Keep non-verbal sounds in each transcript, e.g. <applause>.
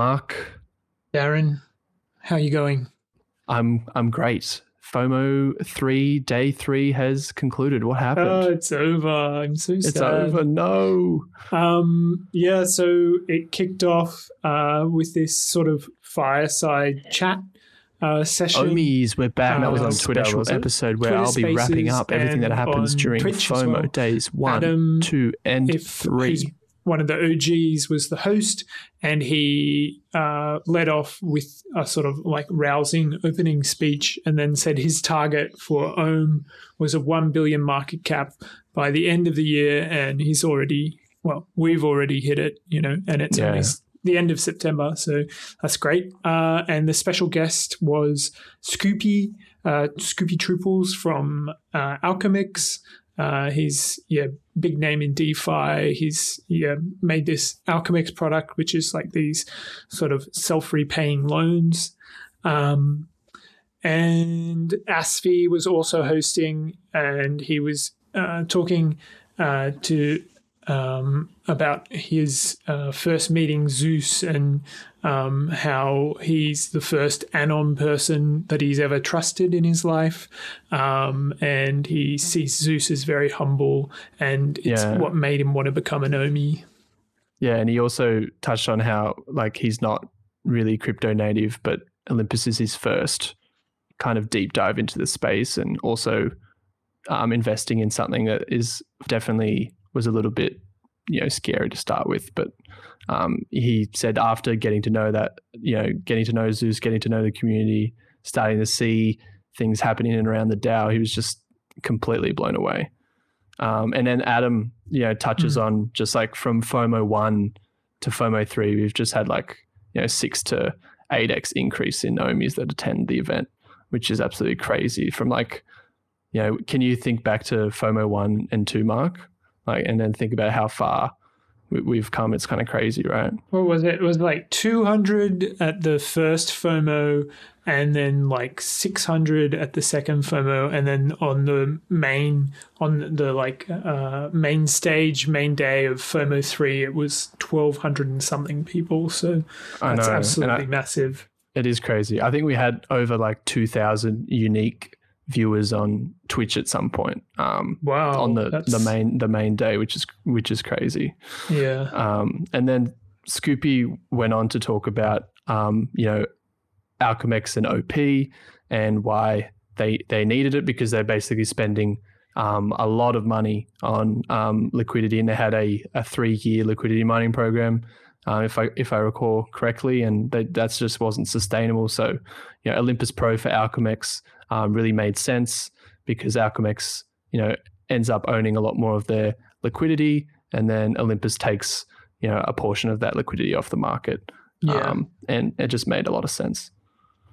Mark. Darren, how are you going? I'm I'm great. FOMO three day three has concluded. What happened? Oh, it's over. I'm so it's sad. over. No. Um, yeah, so it kicked off uh, with this sort of fireside chat uh, session. Omies, we're back. that was Uh, on Twitter, special was episode where Twitter I'll be wrapping up everything that happens during Twitch FOMO well. days one, Adam, two, and if three. One of the OGs was the host, and he uh, led off with a sort of like rousing opening speech, and then said his target for Ohm was a one billion market cap by the end of the year, and he's already well, we've already hit it, you know, and it's Yeah. only the end of September, so that's great. Uh, and the special guest was Scoopy, uh, Scoopy Trooples from uh, Alchemix. Uh, he's yeah big name in DeFi. He's yeah made this Alchemix product, which is like these sort of self repaying loans. Um, and Asfi was also hosting, and he was uh, talking uh, to um, about his uh, first meeting Zeus and um, how he's the first Anon person that he's ever trusted in his life. Um, and he sees Zeus as very humble, and it's Yeah. what made him want to become an Omi. Yeah, and he also touched on how like he's not really crypto native, but Olympus is his first kind of deep dive into the space, and also um, investing in something that is definitely was a little bit you know scary to start with, but um, he said after getting to know that you know getting to know Zeus, getting to know the community, starting to see things happening in and around the DAO, he was just completely blown away. Um, and then Adam, you know, touches Mm. on just like from FOMO one to FOMO three, we've just had like you know six to eight x increase in Omis that attend the event, which is absolutely crazy. From like, you know, can you think back to FOMO one and two, Mark? Like, and then think about how far we- we've come. It's kind of crazy, right? What was it? It was like 200 at the first FOMO, and then like 600 at the second FOMO, and then on the main, on the like uh, main stage, main day of FOMO 3, it was 1,200 and something people. So that's and I- absolutely massive. It is crazy. I think we had over like two thousand unique viewers on Twitch at some point. Um, Wow. on the, that's- the main the main day, which is which is crazy. Yeah. Um, and then Scoopy went on to talk about um, you know Alchemix and OP and why they they needed it because they're basically spending um, a lot of money on um, liquidity and they had a, a three year liquidity mining program. Uh, if I if I recall correctly, and that just wasn't sustainable. So, you know, Olympus Pro for Alchemix um, really made sense because Alchemix, you know, ends up owning a lot more of their liquidity, and then Olympus takes you know a portion of that liquidity off the market. Yeah. Um, and it just made a lot of sense.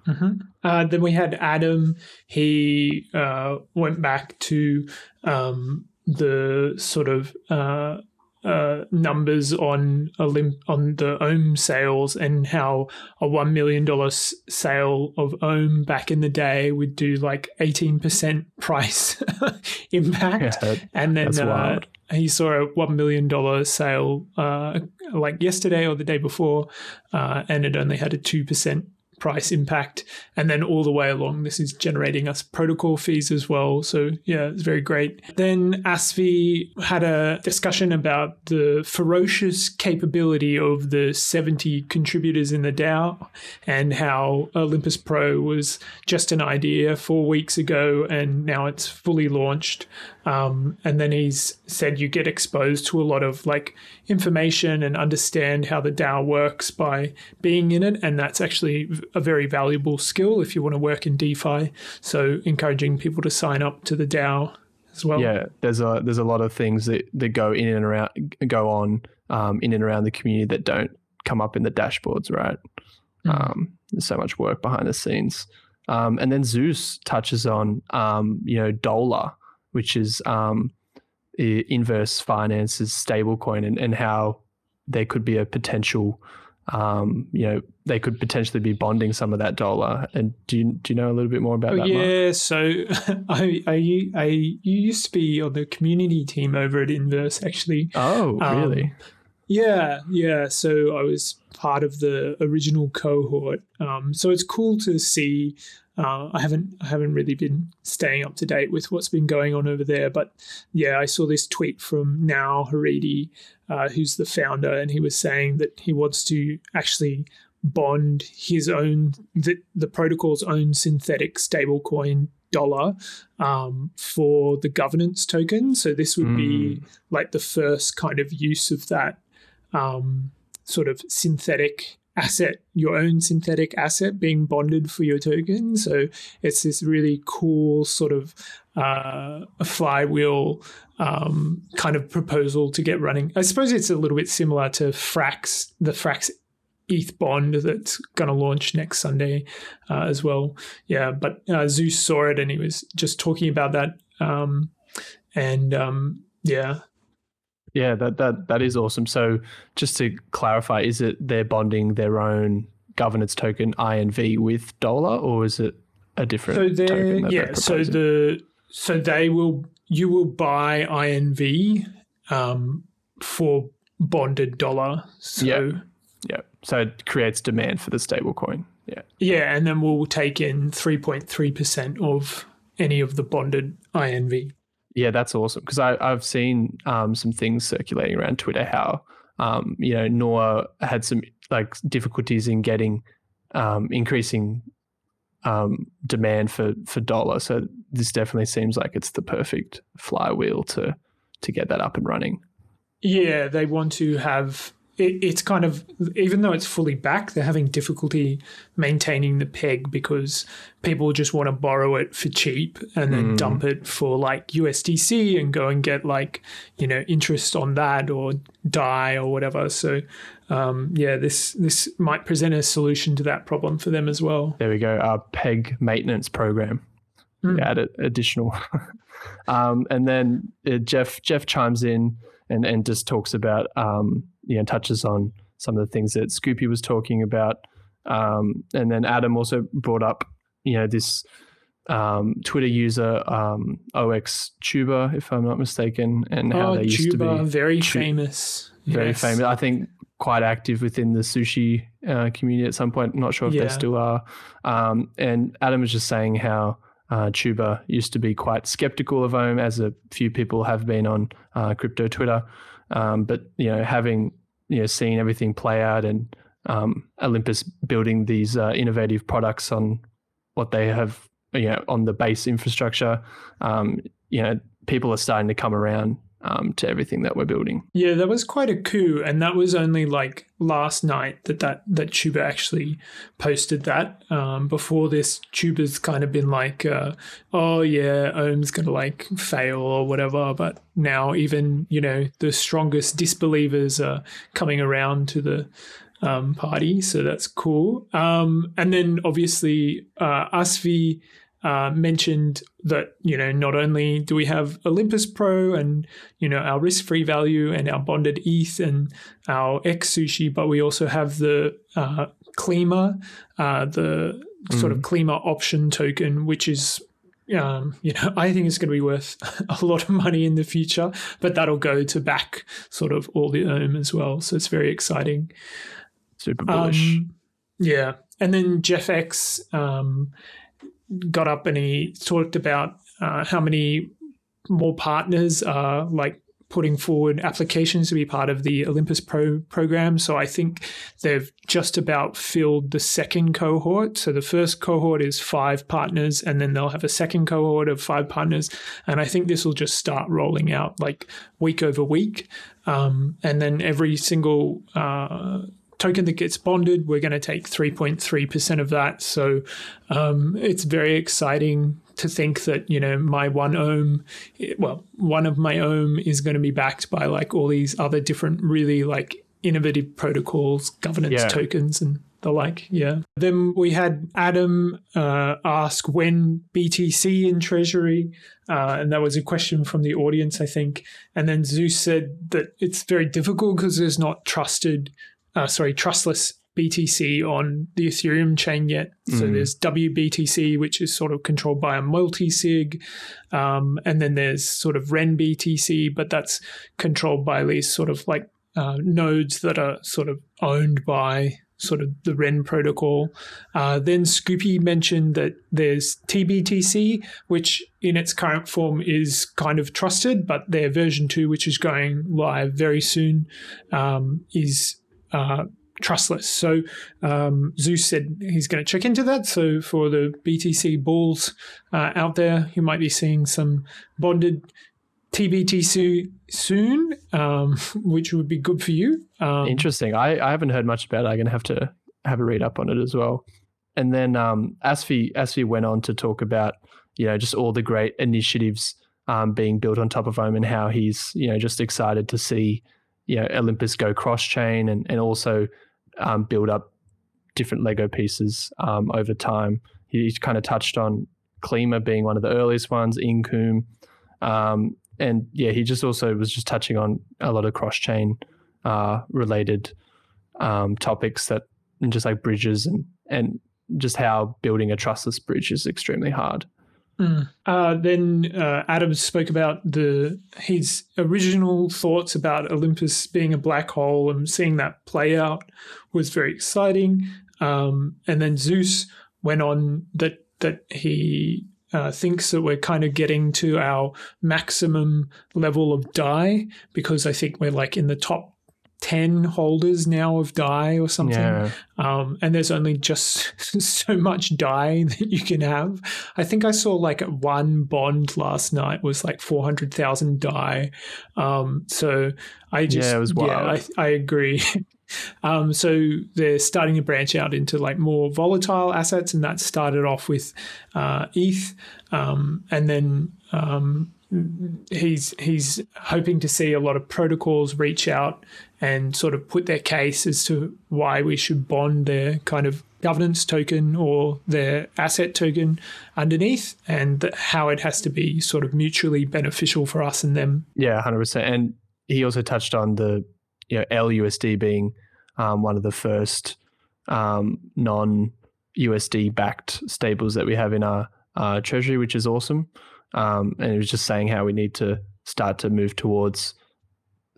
hmm Uh, then we had Adam. He uh, went back to um, the sort of uh, uh, numbers on Olymp- on the Ohm sales and how a one million dollar sale of Ohm back in the day would do like eighteen percent <laughs> price <laughs> impact, Yeah, and then uh, he saw a one million dollar sale uh, like yesterday or the day before, uh, and it only had a two percent price impact. And then all the way along, this is generating us protocol fees as well. So yeah, it's very great. Then Asvi had a discussion about the ferocious capability of the 70 contributors in the DAO and how Olympus Pro was just an idea four weeks ago and now it's fully launched. Um, and then he's said you get exposed to a lot of like information and understand how the DAO works by being in it. And that's actually a very valuable skill if you want to work in DeFi. So encouraging people to sign up to the DAO as well. yeah, there's a there's a lot of things that, that go in and around go on um, in and around the community that don't come up in the dashboards, right? Mhm. Um, there's so much work behind the scenes. Um, and then Zeus touches on um, you know Dollar, which is um, inverse finance's stablecoin, and, and how there could be a potential. Um, you know, they could potentially be bonding some of that DOLA. And do you do you know a little bit more about Oh, that? Mark? yeah, so <laughs> I, I, I, you used to be on the community team over at Inverse, actually. Oh, Um, really? Yeah, yeah. So I was part of the original cohort. Um, so it's cool to see. Uh, I haven't I haven't really been staying up to date with what's been going on over there, but yeah, I saw this tweet from Nour Haridy, uh, who's the founder, and he was saying that he wants to actually bond his own the, the protocol's own synthetic stablecoin DOLA um, for the governance token. So this would mm. be like the first kind of use of that um, sort of synthetic asset, your own synthetic asset being bonded for your token. So it's this really cool sort of uh, flywheel um, kind of proposal to get running. I suppose it's a little bit similar to Frax, the Frax ETH bond that's going to launch next Sunday uh, as well. Yeah, but uh, Zeus saw it and he was just talking about that. Um, and um, yeah, yeah, that that that is awesome. So just to clarify, is it they're bonding their own governance token INV with DOLA, or is it a different? So token yeah, so the so they will you will buy INV um, for bonded DOLA. So yeah. yeah, so it creates demand for the stablecoin. Yeah, yeah, and then we'll take in three point three percent of any of the bonded INV. Yeah, that's awesome because I've seen um, some things circulating around Twitter how um, you know Noah had some like difficulties in getting um, increasing um, demand for for DOLA. So this definitely seems like it's the perfect flywheel to to get that up and running. Yeah, they want to have it, it's kind of even though it's fully back, they're having difficulty maintaining the peg because people just want to borrow it for cheap and then mm. dump it for like USDC and go and get like you know interest on that or Dai or whatever. So um, yeah, this this might present a solution to that problem for them as well. There we go. Our peg maintenance program. Mm. Add additional, <laughs> um, and then uh, Jeff Jeff chimes in and and just talks about um, you know touches on some of the things that Scoopy was talking about, um, and then Adam also brought up you know this um, Twitter user um, OX Tuber, if I'm not mistaken, and how oh, they used to be very tu- famous, very yes. famous. I think quite active within the sushi uh, community at some point. Not sure if yeah. they still are. Um, and Adam was just saying how. Uh, Tuber used to be quite skeptical of Ohm, as a few people have been on uh, crypto Twitter. Um, but you know, having you know seen everything play out and um, Olympus building these uh, innovative products on what they have, you know, on the base infrastructure, um, you know, people are starting to come around um, to everything that we're building. Yeah, that was quite a coup, and that was only like last night that that that Tuber actually posted that. Um, before this, Tuber's kind of been like, uh, "Oh yeah, Ohm's gonna like fail or whatever," but now even you know the strongest disbelievers are coming around to the um, party, so that's cool. Um, and then obviously uh, Asvi uh, mentioned that you know not only do we have Olympus Pro and you know our risk-free value and our bonded ETH and our X sushi, but we also have the uh, Klima, uh, the mm. sort of mm-hmm. Klima option token, which is um, you know, <laughs> I think it's going to be worth <laughs> a lot of money in the future, but that'll go to back sort of all the Ohm as well. So it's very exciting. Super bullish. Um, yeah. And then Jeff X, um, got up and he talked about uh, how many more partners are like putting forward applications to be part of the Olympus Pro program. So I think they've just about filled the second cohort. So the first cohort is five partners, and then they'll have a second cohort of five partners. And I think this will just start rolling out like week over week. Um, and then every single uh, token that gets bonded, we're going to take 3.3% of that. So um, it's very exciting to think that, you know, my one ohm, well, one of my ohm is going to be backed by like all these other different really like innovative protocols, governance yeah. tokens, and the like. Yeah. Then we had Adam uh, ask when BTC in Treasury, uh, and that was a question from the audience, I think. And then Zeus said that it's very difficult because there's not trusted uh, sorry, trustless BTC on the Ethereum chain yet. So mm. there's WBTC, which is sort of controlled by a multi sig. Um, and then there's sort of RenBTC, but that's controlled by these sort of like uh, nodes that are sort of owned by sort of the Ren protocol. Uh, then Scoopy mentioned that there's TBTC, which in its current form is kind of trusted, but their version two, which is going live very soon, um, is uh, trustless. So um, Zeus said he's going to check into that. So for the BTC bulls uh, out there, you might be seeing some bonded TBTC soon, um, <laughs> which would be good for you. Um, Interesting. I, I haven't heard much about it. I'm going to have to have a read up on it as well. And then um, Asfi, Asfi went on to talk about, you know, just all the great initiatives um, being built on top of Ohm and how he's, you know, just excited to see, you know, Olympus go cross chain and, and also um, build up different Lego pieces um, over time. He, kind of touched on Klima being one of the earliest ones, Incoom, um, and yeah, he just also was just touching on a lot of cross chain uh, related um, topics that and just like bridges and and just how building a trustless bridge is extremely hard. Mm. Uh, then uh, Adam spoke about the his original thoughts about Olympus being a black hole and seeing that play out was very exciting. Um, and then Zeus went on that that he uh, thinks that we're kind of getting to our maximum level of Dai because I think we're like in the top 10 holders now of Dai or something. Yeah. Um, and there's only just <laughs> so much Dai <laughs> that you can have. I think I saw like one bond last night was like 400,000 Dai. Um, so I just, yeah, it was wild. yeah I, I agree. <laughs> Um, so they're starting to branch out into like more volatile assets, and that started off with uh, ETH, um, and then um, he's he's hoping to see a lot of protocols reach out and sort of put their case as to why we should bond their kind of governance token or their asset token underneath and how it has to be sort of mutually beneficial for us and them. Yeah, 100%. And he also touched on the you know, LUSD being um, one of the first um, non USD backed stables that we have in our uh, treasury, which is awesome. Um, and he was just saying how we need to start to move towards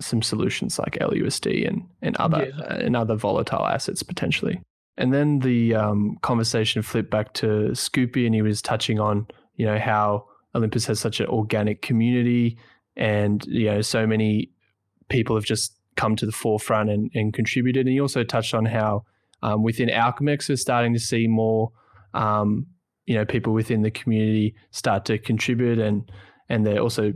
some solutions like LUSD and and other yeah. and other volatile assets potentially. And then the um, conversation flipped back to Scoopy, and he was touching on you know how Olympus has such an organic community, and you know so many people have just come to the forefront and, and contributed. And he also touched on how um, within Alchemix we're starting to see more, um, you know, people within the community start to contribute, and and they're also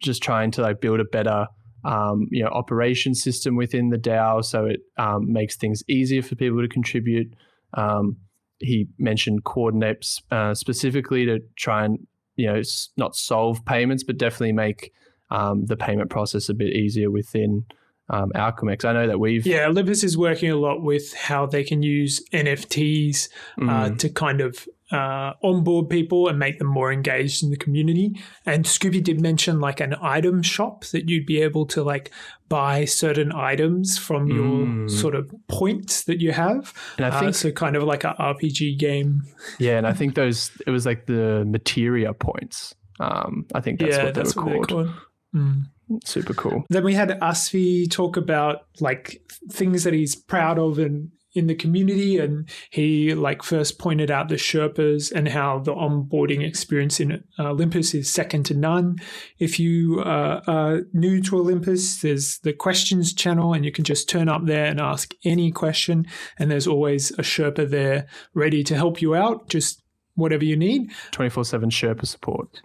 just trying to like build a better, um, you know, operation system within the DAO, so it um, makes things easier for people to contribute. Um, he mentioned Coordinape uh, specifically to try and you know not solve payments, but definitely make um, the payment process a bit easier within um, Alchemix. I know that we've yeah, Olympus is working a lot with how they can use NFTs uh, mm. to kind of uh, onboard people and make them more engaged in the community. And Scoopy did mention like an item shop that you'd be able to like buy certain items from your mm. sort of points that you have. And I uh, think uh, so, kind of like a RPG game. Yeah, and I <laughs> think those it was like the materia points. Um, I think that's yeah, what they that's were what called. Mm. Super cool. Then we had Asfi talk about like things that he's proud of and in the community and he like first pointed out the sherpas and how the onboarding experience in uh, olympus is second to none. If you uh, are new to olympus there's the questions channel and you can just turn up there and ask any question and there's always a sherpa there ready to help you out just whatever you need. 24-7 sherpa support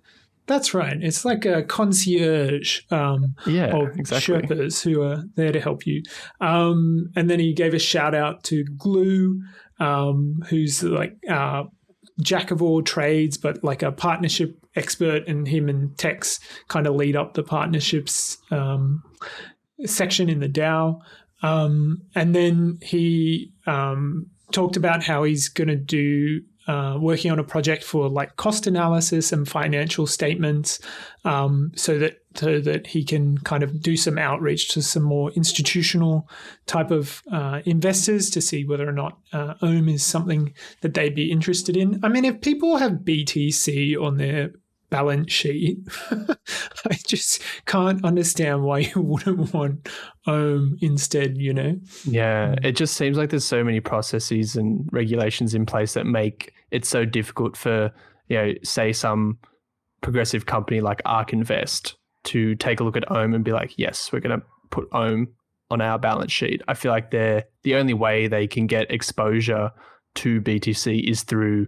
that's right. It's like a concierge um, yeah, of exactly. Sherpas who are there to help you. Um, and then he gave a shout out to Glue, um, who's like uh, jack of all trades, but like a partnership expert, and him and Tex kind of lead up the partnerships um, section in the DAO. Um, and then he um, talked about how he's going to do uh, working on a project for like cost analysis and financial statements, um, so that so that he can kind of do some outreach to some more institutional type of uh, investors to see whether or not uh, Ohm is something that they'd be interested in. I mean, if people have BTC on their balance sheet, <laughs> I just can't understand why you wouldn't want Ohm instead, you know? Yeah, mm. it just seems like there's so many processes and regulations in place that make it so difficult for, you know, say some progressive company like ARK Invest to take a look at Ohm and be like, yes, we're going to put Ohm on our balance sheet. I feel like they're the only way they can get exposure to BTC is through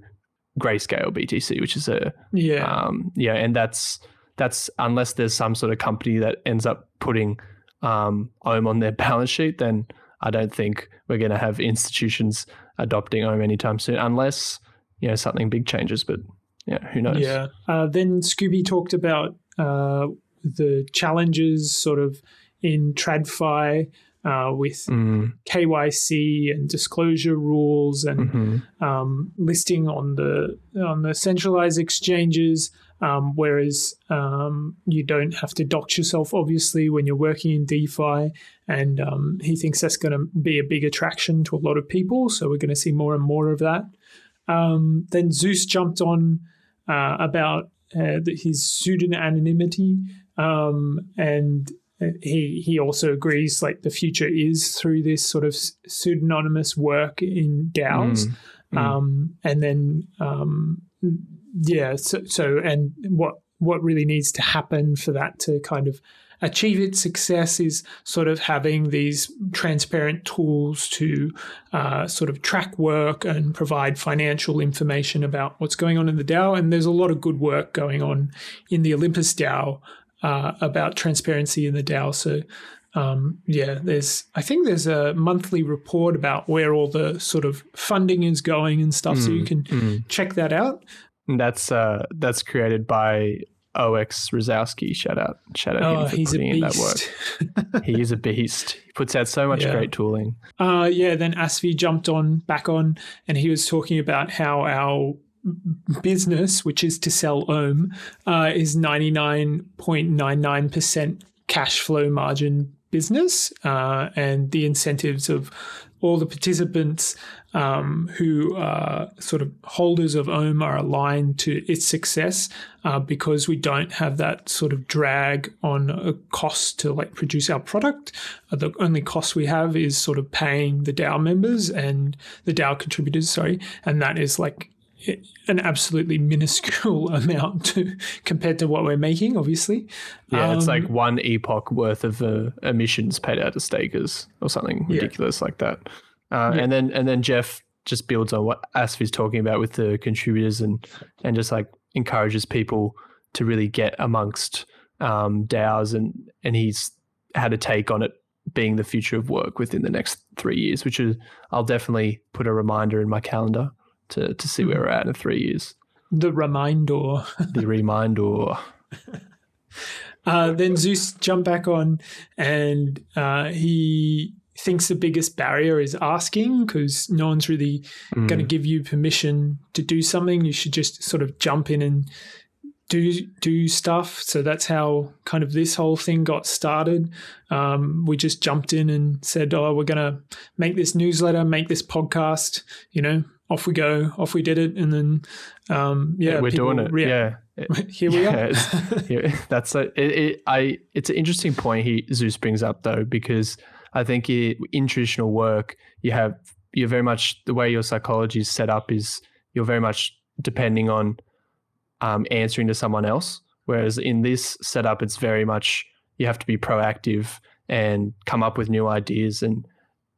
grayscale BTC, which is a Yeah. um, yeah, and that's that's unless there's some sort of company that ends up putting um, Ohm on their <laughs> balance sheet, then I don't think we're going to have institutions adopting Ohm anytime soon, unless you know something big changes. But yeah, who knows? Yeah. Uh, then Scoopy talked about uh, the challenges sort of in TradFi uh, with Mm, KYC and disclosure rules and mhm. um, listing on the on the centralized exchanges. Um, whereas um, you don't have to dox yourself, obviously, when you're working in DeFi. And um, he thinks that's going to be a big attraction to a lot of people. So we're going to see more and more of that. Um, then Zeus jumped on uh, about uh, his pseudonymity, um, and he he also agrees like the future is through this sort of pseudonymous work in DAOs, Mm, mm. um, and then um, yeah, so, so and what what really needs to happen for that to kind of achieve its success is sort of having these transparent tools to uh, sort of track work and provide financial information about what's going on in the DAO. And there's a lot of good work going on in the Olympus DAO uh, about transparency in the DAO. So um, yeah, there's I think there's a monthly report about where all the sort of funding is going and stuff. So you Mm, can mm. check that out. And That's uh, that's created by OX Rosowski. Shout out, shout out Oh, him for he's a putting in that work. <laughs> He is a beast. He puts out so much Yeah. great tooling. Uh, yeah, then Asvi jumped on back on, and he was talking about how our business, which is to sell Ohm, uh, is ninety nine point nine nine percent cash flow margin business, uh, and the incentives of all the participants um, who are sort of holders of Ohm are aligned to its success uh, because we don't have that sort of drag on a cost to like produce our product. Uh, the only cost we have is sort of paying the DAO members and the DAO contributors, sorry, and that is like an absolutely minuscule <laughs> amount to compared to what we're making, obviously. Yeah, it's Um, like one epoch worth of uh, emissions paid out to stakers or something Yeah. ridiculous like that. Uh, Yeah. And then and then Jeff just builds on what Asfi's talking about with the contributors and and just like encourages people to really get amongst um, DAOs and and he's had a take on it being the future of work within the next three years, which is I'll definitely put a reminder in my calendar to to see where we're at in three years. the reminder. The reminder. <laughs> Uh, then Zeus jumped back on, and uh, he thinks the biggest barrier is asking because no one's really Mm. going to give you permission to do something. You should just sort of jump in and do do stuff. So that's how kind of this whole thing got started. Um, we just jumped in and said, "Oh, we're going to make this newsletter, make this podcast." You know, off we go. Off we did it, and then um, yeah, we're doing it. rea- yeah. <laughs> Here we Yeah, are. it's- <laughs> that's a, it, it, I. It's an interesting point he Zeus brings up though, because I think i in traditional work you have you're very much the way your psychology is set up is you're very much depending on um, answering to someone else, whereas in this setup it's very much you have to be proactive and come up with new ideas, and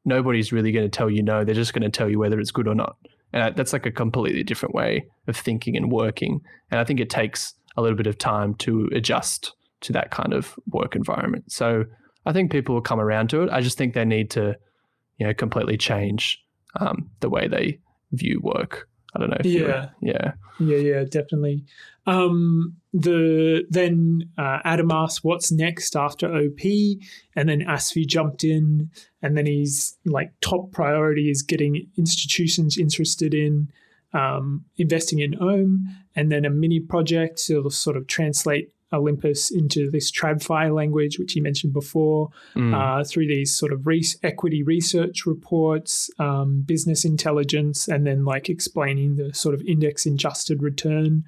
nobody's really going to tell you no. They're just going to tell you whether it's good or not. And that's like a completely different way of thinking and working. And I think it takes a little bit of time to adjust to that kind of work environment. So I think people will come around to it. I just think they need to, you know, completely change um, the way they view work. I don't know. If Yeah. yeah. Yeah, yeah, definitely. Um, the then uh, Adam asked, "What's next after OP?" And then Asfi jumped in, and then he's like, top priority is getting institutions interested in um, investing in Ohm, and then a mini project to sort of translate Olympus into this TradFi language, which he mentioned before Mm. uh, through these sort of re- equity research reports, um, business intelligence, and then like explaining the sort of index adjusted return.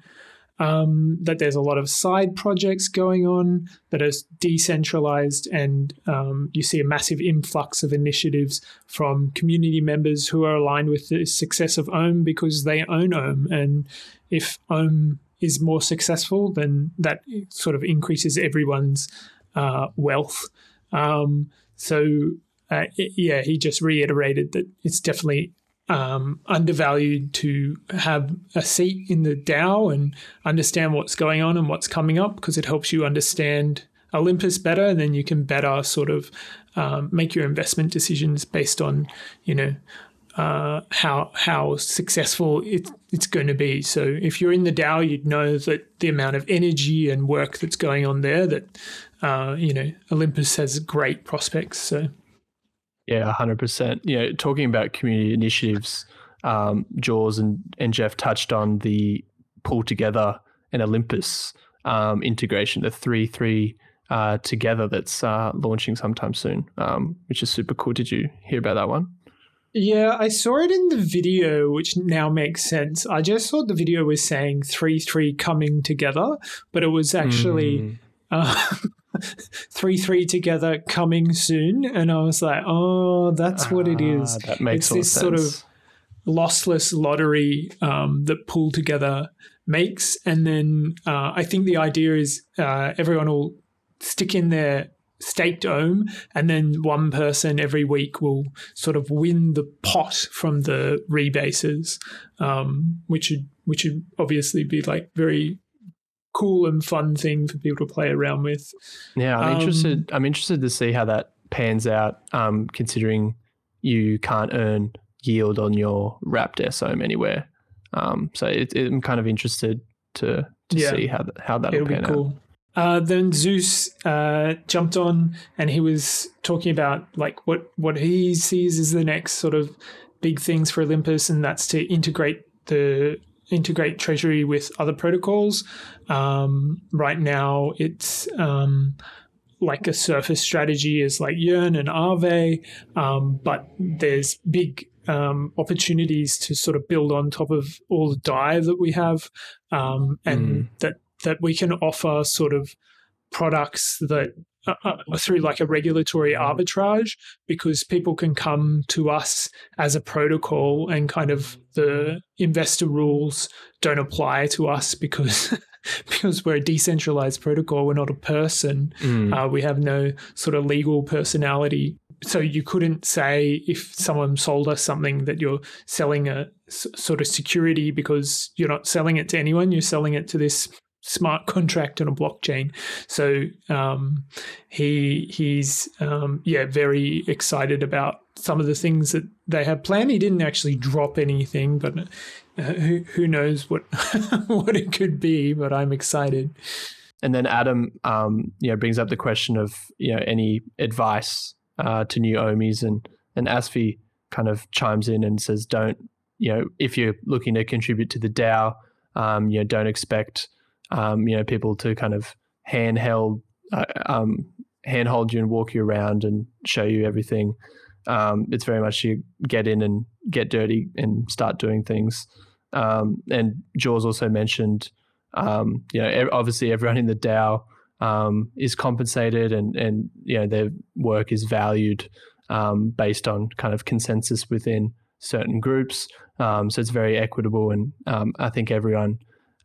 um, that there's a lot of side projects going on that are decentralized, and um, you see a massive influx of initiatives from community members who are aligned with the success of Ohm because they own Ohm. And if Ohm is more successful, then that sort of increases everyone's uh, wealth. Um, so, uh, yeah, he just reiterated that it's definitely um, undervalued to have a seat in the DAO and understand what's going on and what's coming up because it helps you understand Olympus better. And then you can better sort of um, make your investment decisions based on, you know, uh, how how successful it, it's going to be. So if you're in the DAO, you'd know that the amount of energy and work that's going on there. That uh, you know, Olympus has great prospects. So yeah, hundred percent. Know, talking about community initiatives, um, Jaws and, and Jeff touched on the PoolTogether and Olympus um, integration, the three three uh, together that's uh, launching sometime soon, um, which is super cool. Did you hear about that one? Yeah, I saw it in the video, which now makes sense. I just thought the video was saying three three coming together, but it was actually. Mm. <laughs> Uh, three three together coming soon, and I was like, oh, that's what it is. Ah, that makes sense. it's this sense. sort of lossless lottery um, that PoolTogether makes, and then uh, I think the idea is uh, everyone will stick in their staked ohm and then one person every week will sort of win the pot from the rebases um, which would which would obviously be like very cool and fun thing for people to play around with. Yeah, I'm um, interested. I'm interested to see how that pans out. Um, considering you can't earn yield on your wrapped sOHM anywhere. Um, so it, it, I'm kind of interested to to yeah, see how that, how that'll pan cool. out. Uh, then Zeus uh, jumped on and he was talking about like what what he sees as the next sort of big things for Olympus, and that's to integrate the integrate Treasury with other protocols. Um, right now, it's um, like a surface strategy is like Yearn and Aave, um, but there's big um, opportunities to sort of build on top of all the Dai that we have, um, and mm. that that we can offer sort of products that uh, uh, through like a regulatory arbitrage because people can come to us as a protocol and kind of the investor rules don't apply to us because <laughs> because we're a decentralized protocol we're not a person mm. uh, we have no sort of legal personality so you couldn't say if someone sold us something that you're selling a s- sort of security because you're not selling it to anyone you're selling it to this smart contract on a blockchain. So um, he he's um, yeah very excited about some of the things that they have planned. He didn't actually drop anything, but uh, who who knows what <laughs> what it could be. But I'm excited. And then Adam, um, you know, brings up the question of you know any advice uh, to new omis, and and Asfi kind of chimes in and says, don't you know if you're looking to contribute to the DAO, um, you know, don't expect um, you know, people to kind of handheld, uh, um, handhold you and walk you around and show you everything. Um, it's very much you get in and get dirty and start doing things. Um, and Jaws also mentioned, um, you know, obviously everyone in the DAO um, is compensated and and you know their work is valued um, based on kind of consensus within certain groups. Um, so it's very equitable, and I think everyone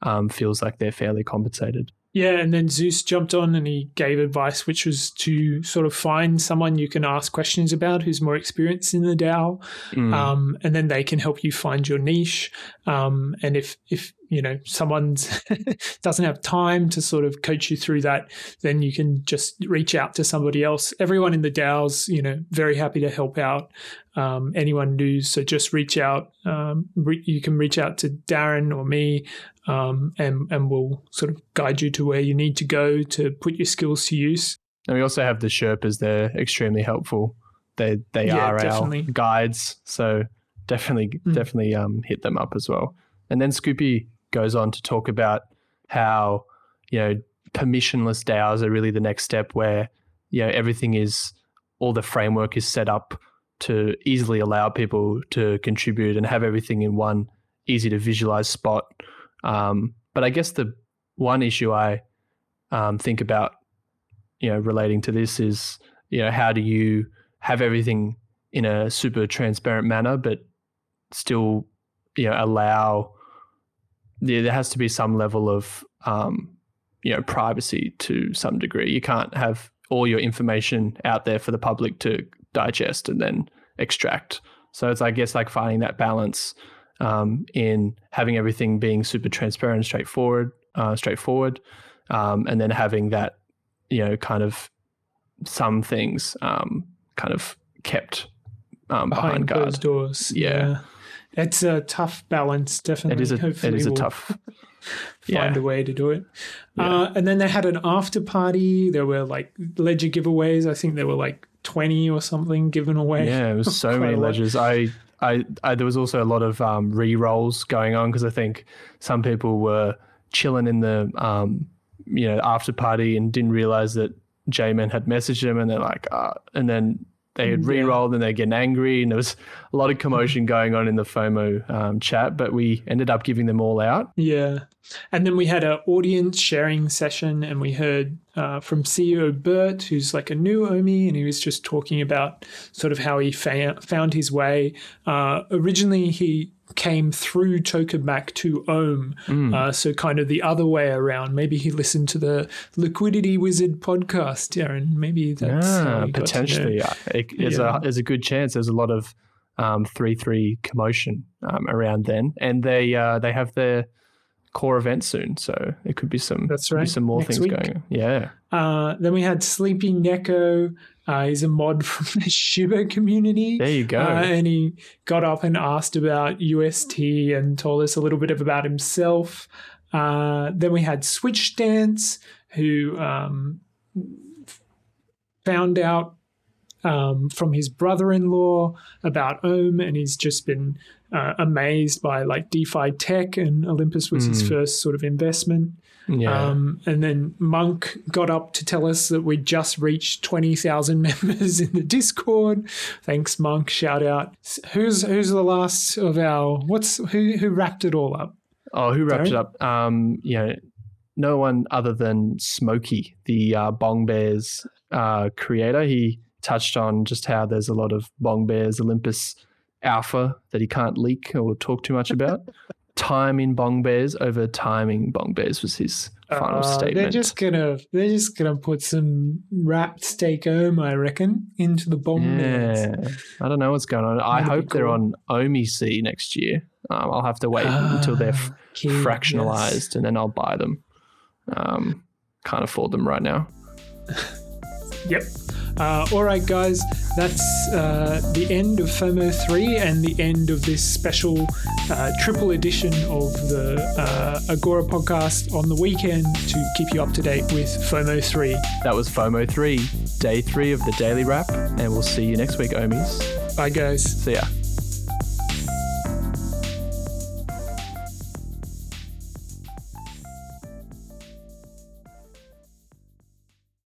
um, feels like they're fairly compensated. Yeah, and then Zeus jumped on and he gave advice, which was to sort of find someone you can ask questions about who's more experienced in the DAO, mm. um, and then they can help you find your niche. Um, and if if you know someone <laughs> doesn't have time to sort of coach you through that then you can just reach out to somebody else everyone in the daos you know very happy to help out um, anyone new so just reach out um, re- you can reach out to darren or me um, and and we'll sort of guide you to where you need to go to put your skills to use and we also have the sherpas they're extremely helpful they they yeah, are definitely. our guides so definitely mm. definitely um, hit them up as well and then Scoopy goes on to talk about how you know permissionless DAOs are really the next step where you know everything is all the framework is set up to easily allow people to contribute and have everything in one easy to visualize spot. Um, but I guess the one issue I um, think about, you know, relating to this is, you know, how do you have everything in a super transparent manner, but still, you know, allow there has to be some level of um, you know privacy to some degree. You can't have all your information out there for the public to digest and then extract. So it's I guess like finding that balance um, in having everything being super transparent and straightforward, uh, straightforward, um, and then having that you know kind of some things um, kind of kept um, behind, behind closed doors. Yeah. It's a tough balance, definitely. It is a Hopefully it is a we'll tough. <laughs> find Yeah. a way to do it. Yeah. Uh, and then they had an after party. There were like ledger giveaways. I think there were like 20 or something given away. Yeah, it was <laughs> so many ledgers. I, I, I, there was also a lot of um, re rolls going on because I think some people were chilling in the, um, you know, after party and didn't realize that J-Man had messaged them, and they're like, ah, and then they had re-rolled and they're getting angry, and there was a lot of commotion going on in the FOMO um, chat. But we ended up giving them all out. Yeah. And then we had an audience sharing session, and we heard uh, from CEO Bert, who's like a new OMI, and he was just talking about sort of how he fa- found his way. Uh, originally, he came through Tokemak to Ohm, Mm. uh, so kind of the other way around. Maybe he listened to the Liquidity Wizard podcast, Darren. Maybe that's how Ah, he got to know- potentially, yeah. It- there's Yeah. a there's a good chance. There's a lot of um, three three commotion um, around then, and they uh, they have their core event soon, so it could be some That's right, some more next things week. going. on. Yeah, Uh, then we had Sleepy Neko. Uh, he's a mod <laughs> from the Shiba community. there you go. Uh, and he got up and asked about UST and told us a little bit about himself. Uh, then we had Switch Dance, who um, found out um, from his brother-in-law about Ohm, and he's just been uh, amazed by like DeFi tech, and Olympus was his Mm. first sort of investment. Yeah, Um, and then Monk got up to tell us that we just reached twenty thousand <laughs> members in the Discord. Thanks, Monk. Shout out. Who's who's the last of our? What's who who wrapped it all up? oh, who wrapped it up? Um, you know, no one other than Smokey, the uh, Bong Bears uh, creator. He touched on just how there's a lot of Bong Bears Olympus alpha that he can't leak or talk too much about. <laughs> Time in Bong Bears over timing Bong Bears was his final Uh, statement. They're just gonna they're just gonna put some wrapped steak ohm, I reckon, into the bomb. yeah, I don't know what's going on. I That'd be hope they're on OMI C next year. Um, I'll have to wait until they're f- Ah, fractionalized yes. and then I'll buy them. Um, can't afford them right now. <laughs> Yep. Uh, all right, guys, that's uh, the end of FOMO 3 and the end of this special uh, triple edition of the uh, Agora podcast on the weekend to keep you up to date with FOMO 3. That was FOMO 3, day three of the Daily Wrap, and we'll see you next week, Omis. Bye, guys. See ya.